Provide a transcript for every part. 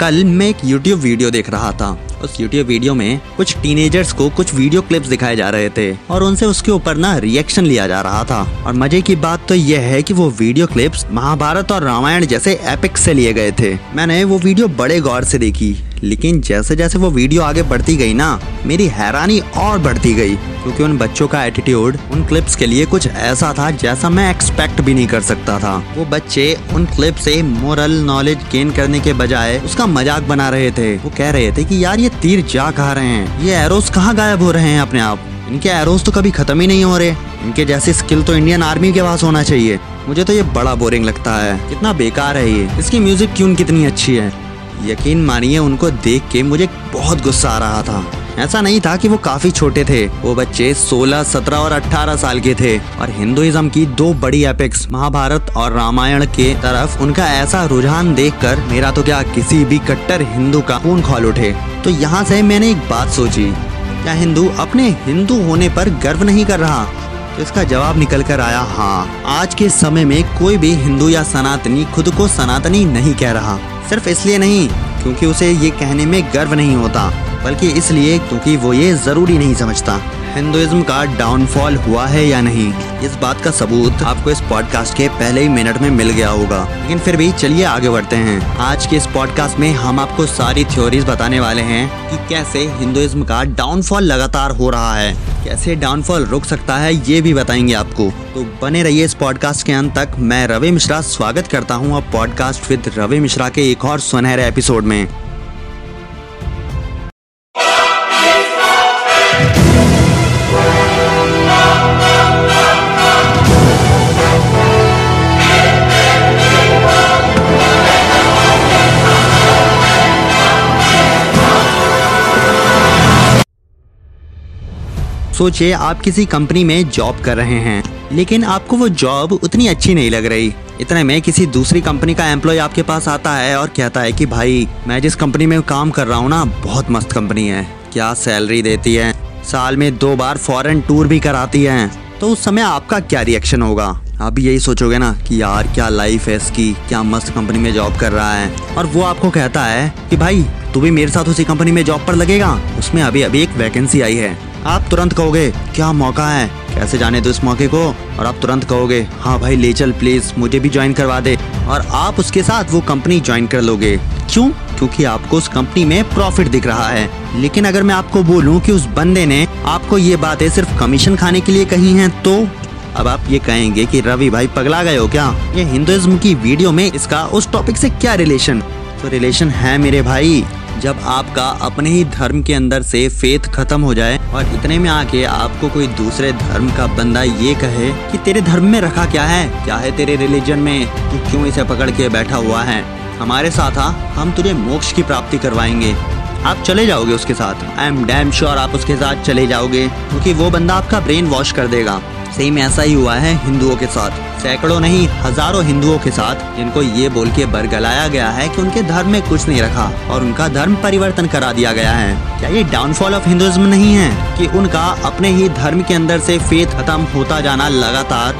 कल मैं एक YouTube वीडियो देख रहा था। उस YouTube वीडियो में कुछ टीनेजर्स को कुछ वीडियो क्लिप्स दिखाए जा रहे थे और उनसे उसके ऊपर ना रिएक्शन लिया जा रहा था। और मज़े की बात तो यह है कि वो वीडियो क्लिप्स महाभारत और रामायण जैसे एपिक से लिए गए थे। मैंने वो वीडियो बड़े गौर से देखी। लेकिन जैसे जैसे वो वीडियो आगे बढ़ती गई ना, मेरी हैरानी और बढ़ती गई, क्योंकि उन बच्चों का एटीट्यूड उन क्लिप्स के लिए कुछ ऐसा था जैसा मैं एक्सपेक्ट भी नहीं कर सकता था। वो बच्चे उन क्लिप से मोरल नॉलेज गेन करने के बजाय उसका मज़ाक बना रहे थे। वो कह रहे थे कि यार ये तीर जा कहा रहे हैं? ये एरोस कहाँ गायब हो रहे हैं अपने आप? इनके एरोस तो कभी खत्म ही नहीं हो रहे। इनके जैसे स्किल तो इंडियन आर्मी के पास होना चाहिए। मुझे तो ये बड़ा बोरिंग लगता है। कितना बेकार है ये। इसकी म्यूज़िक ट्यून कितनी अच्छी है। यकीन मानिए उनको देख के मुझे बहुत गुस्सा आ रहा था। ऐसा नहीं था कि वो काफ़ी छोटे थे। वो बच्चे 16, 17 और 18 साल के थे। और हिंदुइज्म की दो बड़ी एपिक्स महाभारत और रामायण के तरफ़ उनका ऐसा रुझान देखकर मेरा तो क्या किसी भी कट्टर हिंदू का खून खोल उठे। तो यहाँ से मैंने एक बात सोची। क्या हिंदू अपने हिंदू होने पर गर्व नहीं कर रहा? तो इसका जवाब निकल कर आया हाँ आज के समय में कोई भी हिंदू या सनातनी खुद को सनातनी नहीं कह रहा, सिर्फ़ इसलिए नहीं, क्योंकि उसे ये कहने में गर्व नहीं होता। बल्कि इसलिए क्योंकि वो ये ज़रूरी नहीं समझता। हिंदुइज्म का डाउनफॉल हुआ है या नहीं, इस बात का सबूत आपको इस पॉडकास्ट के पहले ही मिनट में मिल गया होगा। लेकिन फिर भी चलिए आगे बढ़ते हैं। आज के इस पॉडकास्ट में हम आपको सारी थ्योरीज बताने वाले हैं कि कैसे हिंदुइज्म का डाउनफॉल लगातार हो रहा है। कैसे डाउनफॉल रुक सकता है, ये भी बताएँगे आपको। तो बने रहिए इस पॉडकास्ट के अंत तक। मैं रवि मिश्रा, स्वागत करता हूँ अब पॉडकास्ट विद रवि मिश्रा के एक और सुनहरे एपिसोड में। सोचिए आप किसी कंपनी में जॉब कर रहे हैं, लेकिन आपको वो जॉब उतनी अच्छी नहीं लग रही। इतने में किसी दूसरी कंपनी का एम्प्लॉय आपके पास आता है और कहता है कि, भाई, मैं जिस कंपनी में काम कर रहा हूँ ना, बहुत मस्त कंपनी है। क्या सैलरी देती है? साल में दो बार फॉरेन टूर भी कराती है। तो उस समय आपका क्या रिएक्शन होगा? आप यही सोचोगे ना कि यार क्या लाइफ है इसकी, क्या मस्त कंपनी में जॉब कर रहा है। और वो आपको कहता है कि भाई, तू भी मेरे साथ उसी कंपनी में जॉब पर लगेगा। उसमें अभी अभी एक वैकेंसी आई है। आप तुरंत कहोगे, क्या मौका है? कैसे जाने दो इस मौके को? और आप तुरंत कहोगे हाँ भाई, ले चल प्लीज़ मुझे भी ज्वाइन करवा दे। और आप उसके साथ वो कंपनी ज्वाइन कर लोगे। क्यों? क्योंकि आपको उस कंपनी में प्रॉफिट दिख रहा है। लेकिन अगर मैं आपको बोलूँ कि उस बंदे ने आपको ये बातें सिर्फ़ कमीशन खाने के लिए कही हैं तो अब आप ये कहेंगे कि रवि भाई पगला गए हो क्या? ये हिंदुइज्म की वीडियो में इसका उस टॉपिक से क्या रिलेशन तो रिलेशन है मेरे भाई, जब आपका अपने ही धर्म के अंदर से फेथ खत्म हो जाए और इतने में आके आपको कोई दूसरे धर्म का बंदा ये कहे कि तेरे धर्म में रखा क्या है? क्या है तेरे रिलीजन में तू क्यों इसे पकड़ के बैठा हुआ है? हमारे साथ आ हम तुझे मोक्ष की प्राप्ति करवाएँगे। आप चले जाओगे उसके साथ। आई एम डैम श्योर आप उसके साथ चले जाओगे, क्योंकि वो बंदा आपका ब्रेन वॉश कर देगा। सेम ऐसा ही हुआ है हिंदुओं के साथ। सैकड़ों नहीं, हज़ारों हिंदुओं के साथ जिनको ये बोल के बरगलाया गया है कि उनके धर्म में कुछ नहीं रखा और उनका धर्म परिवर्तन करा दिया गया है। क्या ये डाउनफॉल ऑफ़ हिंदुइज्म नहीं है कि उनका अपने ही धर्म के अंदर से फेथ खत्म होता जाना लगातार?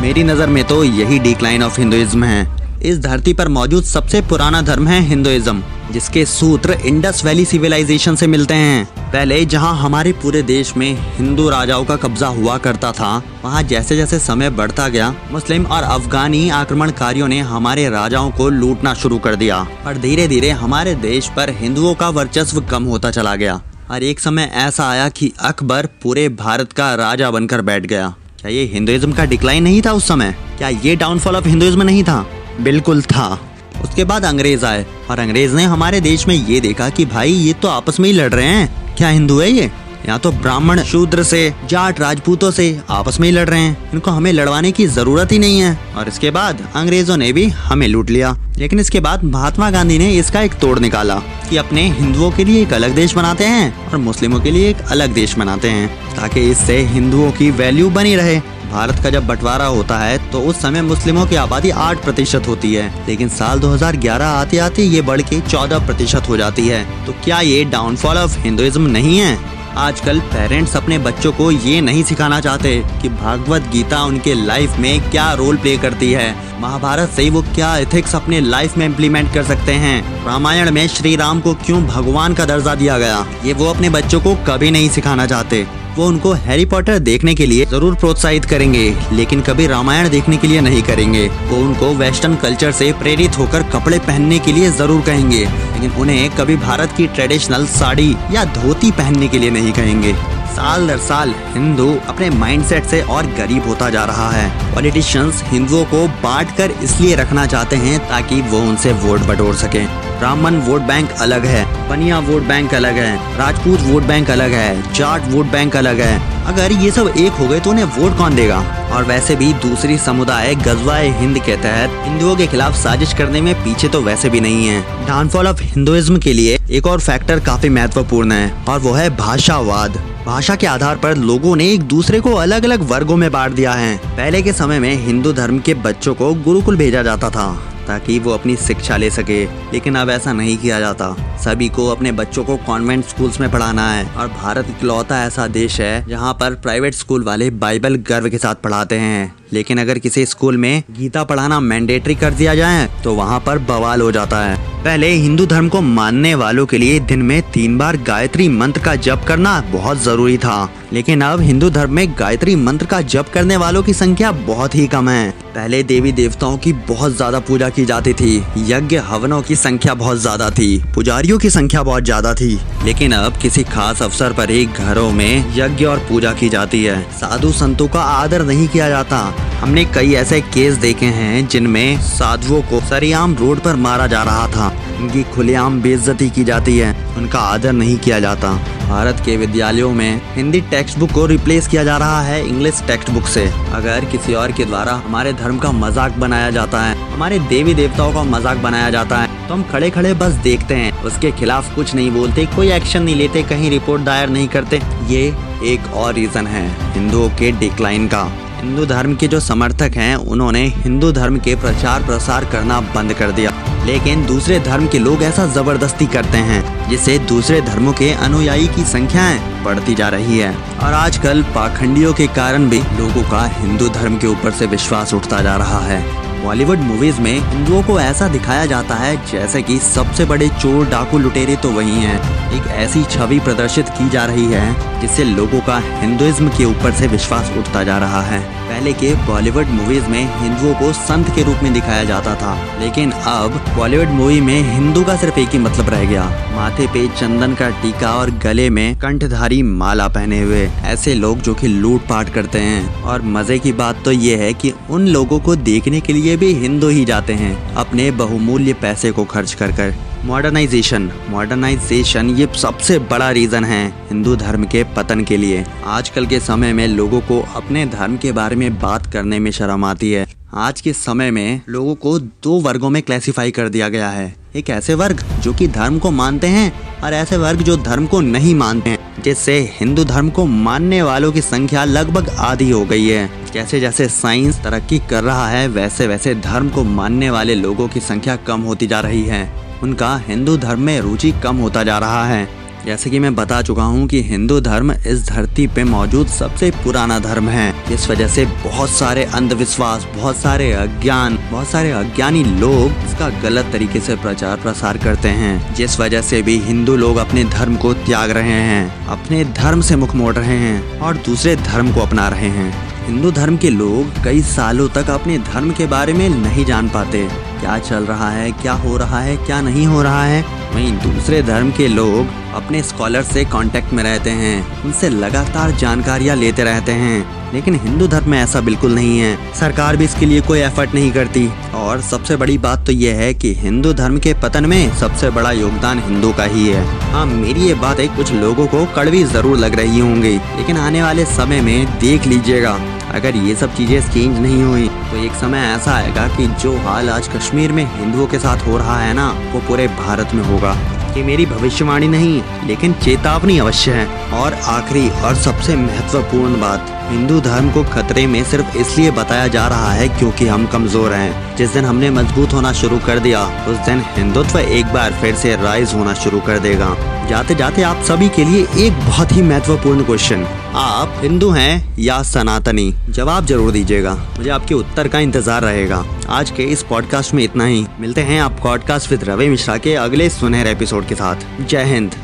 मेरी नज़र में तो यही डिक्लाइन ऑफ़ हिंदुइज्म है। इस धरती पर मौजूद सबसे पुराना धर्म है हिंदुइज्म जिसके सूत्र इंडस वैली सिविलाइजेशन से मिलते हैं। पहले जहाँ हमारे पूरे देश में हिंदू राजाओं का कब्जा हुआ करता था, वहाँ जैसे जैसे समय बढ़ता गया, मुस्लिम और अफगानी आक्रमणकारियों ने हमारे राजाओं को लूटना शुरू कर दिया। और धीरे धीरे हमारे देश पर हिंदुओं का वर्चस्व कम होता चला गया। और एक समय ऐसा आया कि अकबर पूरे भारत का राजा बनकर बैठ गया। क्या ये हिंदुइज्म का डिक्लाइन नहीं था उस समय? क्या ये डाउनफॉल ऑफ़ हिंदुइज्म नहीं था? बिल्कुल था। उसके बाद अंग्रेज़ आए। और अंग्रेज़ ने हमारे देश में ये देखा कि भाई, ये तो आपस में ही लड़ रहे हैं। क्या हिंदू है ये? या तो ब्राह्मण शूद्र से, जाट राजपूतों से आपस में ही लड़ रहे हैं। इनको हमें लड़वाने की ज़रूरत ही नहीं है। और इसके बाद अंग्रेज़ों ने भी हमें लूट लिया। लेकिन इसके बाद महात्मा गांधी ने इसका एक तोड़ निकाला कि अपने हिंदुओं के लिए एक अलग देश बनाते हैं और मुस्लिमों के लिए एक अलग देश बनाते हैं, ताकि इससे हिंदुओं की वैल्यू बनी रहे। भारत का जब बंटवारा होता है तो उस समय मुस्लिमों की आबादी आठ प्रतिशत होती है। लेकिन साल 2011 आते आते ये बढ़ के चौदह प्रतिशत हो जाती है। तो क्या ये डाउनफॉल ऑफ़ हिंदुइज्म नहीं है? आजकल पेरेंट्स अपने बच्चों को ये नहीं सिखाना चाहते कि भागवत गीता उनके लाइफ में क्या रोल प्ले करती है। महाभारत से वो क्या एथिक्स अपने लाइफ में इम्प्लीमेंट कर सकते हैं। रामायण में श्री राम को क्यों भगवान का दर्जा दिया गया, ये वो अपने बच्चों को कभी नहीं सिखाना चाहते। वो उनको हैरी पॉटर देखने के लिए ज़रूर प्रोत्साहित करेंगे, लेकिन कभी रामायण देखने के लिए नहीं करेंगे। वो उनको वेस्टर्न कल्चर से प्रेरित होकर कपड़े पहनने के लिए ज़रूर कहेंगे, लेकिन उन्हें कभी भारत की ट्रेडिशनल साड़ी या धोती पहनने के लिए नहीं कहेंगे। साल दर साल हिंदू अपने माइंडसेट से और गरीब होता जा रहा है। पॉलिटिशियंस हिंदुओं को बांट कर इसलिए रखना चाहते हैं ताकि वो उनसे वोट बटोर सके। ब्राह्मण वोट बैंक अलग है, बनिया वोट बैंक अलग है, राजपूत वोट बैंक अलग है, जाट वोट बैंक अलग है। अगर ये सब एक हो गए तो उन्हें वोट कौन देगा? और वैसे भी दूसरी समुदाय गजवाए हिंद के तहत हिंदुओं के खिलाफ साजिश करने में पीछे तो वैसे भी नहीं है। डाउनफॉल ऑफ़ हिंदुइज्म के लिए एक और फैक्टर काफ़ी महत्वपूर्ण है, और वो है भाषावाद। भाषा के आधार पर लोगों ने एक दूसरे को अलग अलग वर्गों में बांट दिया है। पहले के समय में हिंदू धर्म के बच्चों को गुरुकुल भेजा जाता था। ताकि वो अपनी शिक्षा ले सके, लेकिन अब ऐसा नहीं किया जाता। सभी को अपने बच्चों को कॉन्वेंट स्कूल्स में पढ़ाना है, और भारत इकलौता ऐसा देश है, जहाँ पर प्राइवेट स्कूल वाले बाइबल गर्व के साथ पढ़ाते हैं। लेकिन अगर किसी स्कूल में गीता पढ़ाना मैंडेटरी कर दिया जाए तो वहाँ पर बवाल हो जाता है। पहले हिंदू धर्म को मानने वालों के लिए दिन में तीन बार गायत्री मंत्र का जप करना बहुत ज़रूरी था। लेकिन अब हिंदू धर्म में गायत्री मंत्र का जप करने वालों की संख्या बहुत ही कम है। पहले देवी देवताओं की बहुत ज़्यादा पूजा की जाती थी। यज्ञ हवनों की संख्या बहुत ज़्यादा थी। पुजारियों की संख्या बहुत ज़्यादा थी। लेकिन अब किसी खास अवसर पर ही घरों में यज्ञ और पूजा की जाती है। साधु संतों का आदर नहीं किया जाता। हमने कई ऐसे केस देखे हैं जिनमें साधुओं को सरियाम रोड पर मारा जा रहा था। उनकी खुलेआम बेइज्जती की जाती है। उनका आदर नहीं किया जाता। भारत के विद्यालयों में हिंदी टेक्स्ट बुक को रिप्लेस किया जा रहा है इंग्लिश टेक्स्ट बुक से। अगर किसी और के द्वारा हमारे धर्म का मज़ाक बनाया जाता है, हमारे देवी देवताओं का मज़ाक बनाया जाता है तो हम खड़े खड़े बस देखते हैं। उसके खिलाफ कुछ नहीं बोलते, कोई एक्शन नहीं लेते, कहीं रिपोर्ट दायर नहीं करते। ये एक और रीजन है हिंदुओं के डिक्लाइन का। हिंदू धर्म के जो समर्थक हैं, उन्होंने हिंदू धर्म के प्रचार प्रसार करना बंद कर दिया। लेकिन दूसरे धर्म के लोग ऐसा ज़बरदस्ती करते हैं, जिससे दूसरे धर्मों के अनुयायी की संख्याएँ बढ़ती जा रही है। और आजकल पाखंडियों के कारण भी लोगों का हिंदू धर्म के ऊपर से विश्वास उठता जा रहा है। बॉलीवुड मूवीज़ में हिंदुओं को ऐसा दिखाया जाता है जैसे कि सबसे बड़े चोर डाकू लुटेरे तो वही हैं। एक ऐसी छवि प्रदर्शित की जा रही है जिससे लोगों का हिंदुइज्म के ऊपर से विश्वास उठता जा रहा है पहले के बॉलीवुड मूवीज़ में हिंदुओं को संत के रूप में दिखाया जाता था। लेकिन अब बॉलीवुड मूवी में हिंदू का सिर्फ़ एक ही मतलब रह गया। माथे पे चंदन का टीका और गले में कंठधारी माला पहने हुए। ऐसे लोग जो कि लूट पाट करते हैं। और मज़े की बात तो ये है कि उन लोगों को देखने के लिए भी हिंदू ही जाते हैं। अपने बहुमूल्य पैसे को खर्च कर कर। मॉडर्नाइजेशन मॉडर्नाइजेशन ये सबसे बड़ा रीजन है हिंदू धर्म के पतन के लिए। आजकल के समय में लोगों को अपने धर्म के बारे में बात करने में शर्म आती है। आज के समय में लोगों को दो वर्गों में क्लासिफाई कर दिया गया है। एक ऐसे वर्ग जो कि धर्म को मानते हैं और ऐसे वर्ग जो धर्म को नहीं मानते हैं, जिससे हिंदू धर्म को मानने वालों की संख्या लगभग आधी हो गई है। जैसे जैसे साइंस तरक्की कर रहा है, वैसे वैसे धर्म को मानने वाले लोगों की संख्या कम होती जा रही है। उनका हिंदू धर्म में रुचि कम होता जा रहा है। जैसे कि मैं बता चुका हूँ कि हिंदू धर्म इस धरती पे मौजूद सबसे पुराना धर्म है। इस वजह से बहुत सारे अंधविश्वास, बहुत सारे अज्ञान, बहुत सारे अज्ञानी लोग इसका गलत तरीके से प्रचार प्रसार करते हैं। जिस वजह से भी हिंदू लोग अपने धर्म को त्याग रहे हैं, अपने धर्म से मुख मोड़ रहे हैं और दूसरे धर्म को अपना रहे हैं। हिंदू धर्म के लोग कई सालों तक अपने धर्म के बारे में नहीं जान पाते। क्या चल रहा है, क्या हो रहा है, क्या नहीं हो रहा है? वहीं दूसरे धर्म के लोग अपने स्कॉलर से कांटेक्ट में रहते हैं। उनसे लगातार जानकारियाँ लेते रहते हैं। लेकिन हिंदू धर्म में ऐसा बिल्कुल नहीं है। सरकार भी इसके लिए कोई एफर्ट नहीं करती। और सबसे बड़ी बात तो यह है कि हिंदू धर्म के पतन में सबसे बड़ा योगदान हिंदू का ही है। हाँ मेरी ये बात एक कुछ लोगों को कड़वी ज़रूर लग रही होंगी। लेकिन आने वाले समय में देख लीजिएगा। अगर ये सब चीज़ें चेंज नहीं हुई तो एक समय ऐसा आएगा कि जो हाल आज कश्मीर में हिंदुओं के साथ हो रहा है ना, वो पूरे भारत में होगा। ये मेरी भविष्यवाणी नहीं, लेकिन चेतावनी अवश्य है। और आखिरी और सबसे महत्वपूर्ण बात, हिंदू धर्म को खतरे में सिर्फ़ इसलिए बताया जा रहा है क्योंकि हम कमज़ोर हैं। जिस दिन हमने मज़बूत होना शुरू कर दिया, उस दिन हिंदुत्व एक बार फिर से राइज होना शुरू कर देगा। जाते जाते आप सभी के लिए एक बहुत ही महत्वपूर्ण क्वेश्चन आप हिंदू हैं या सनातनी? जवाब ज़रूर दीजिएगा। मुझे आपके उत्तर का इंतज़ार रहेगा। आज के इस पॉडकास्ट में इतना ही। मिलते हैं आप पॉडकास्ट विद रवि मिश्रा के अगले सुनहरे एपिसोड के साथ। जय हिंद।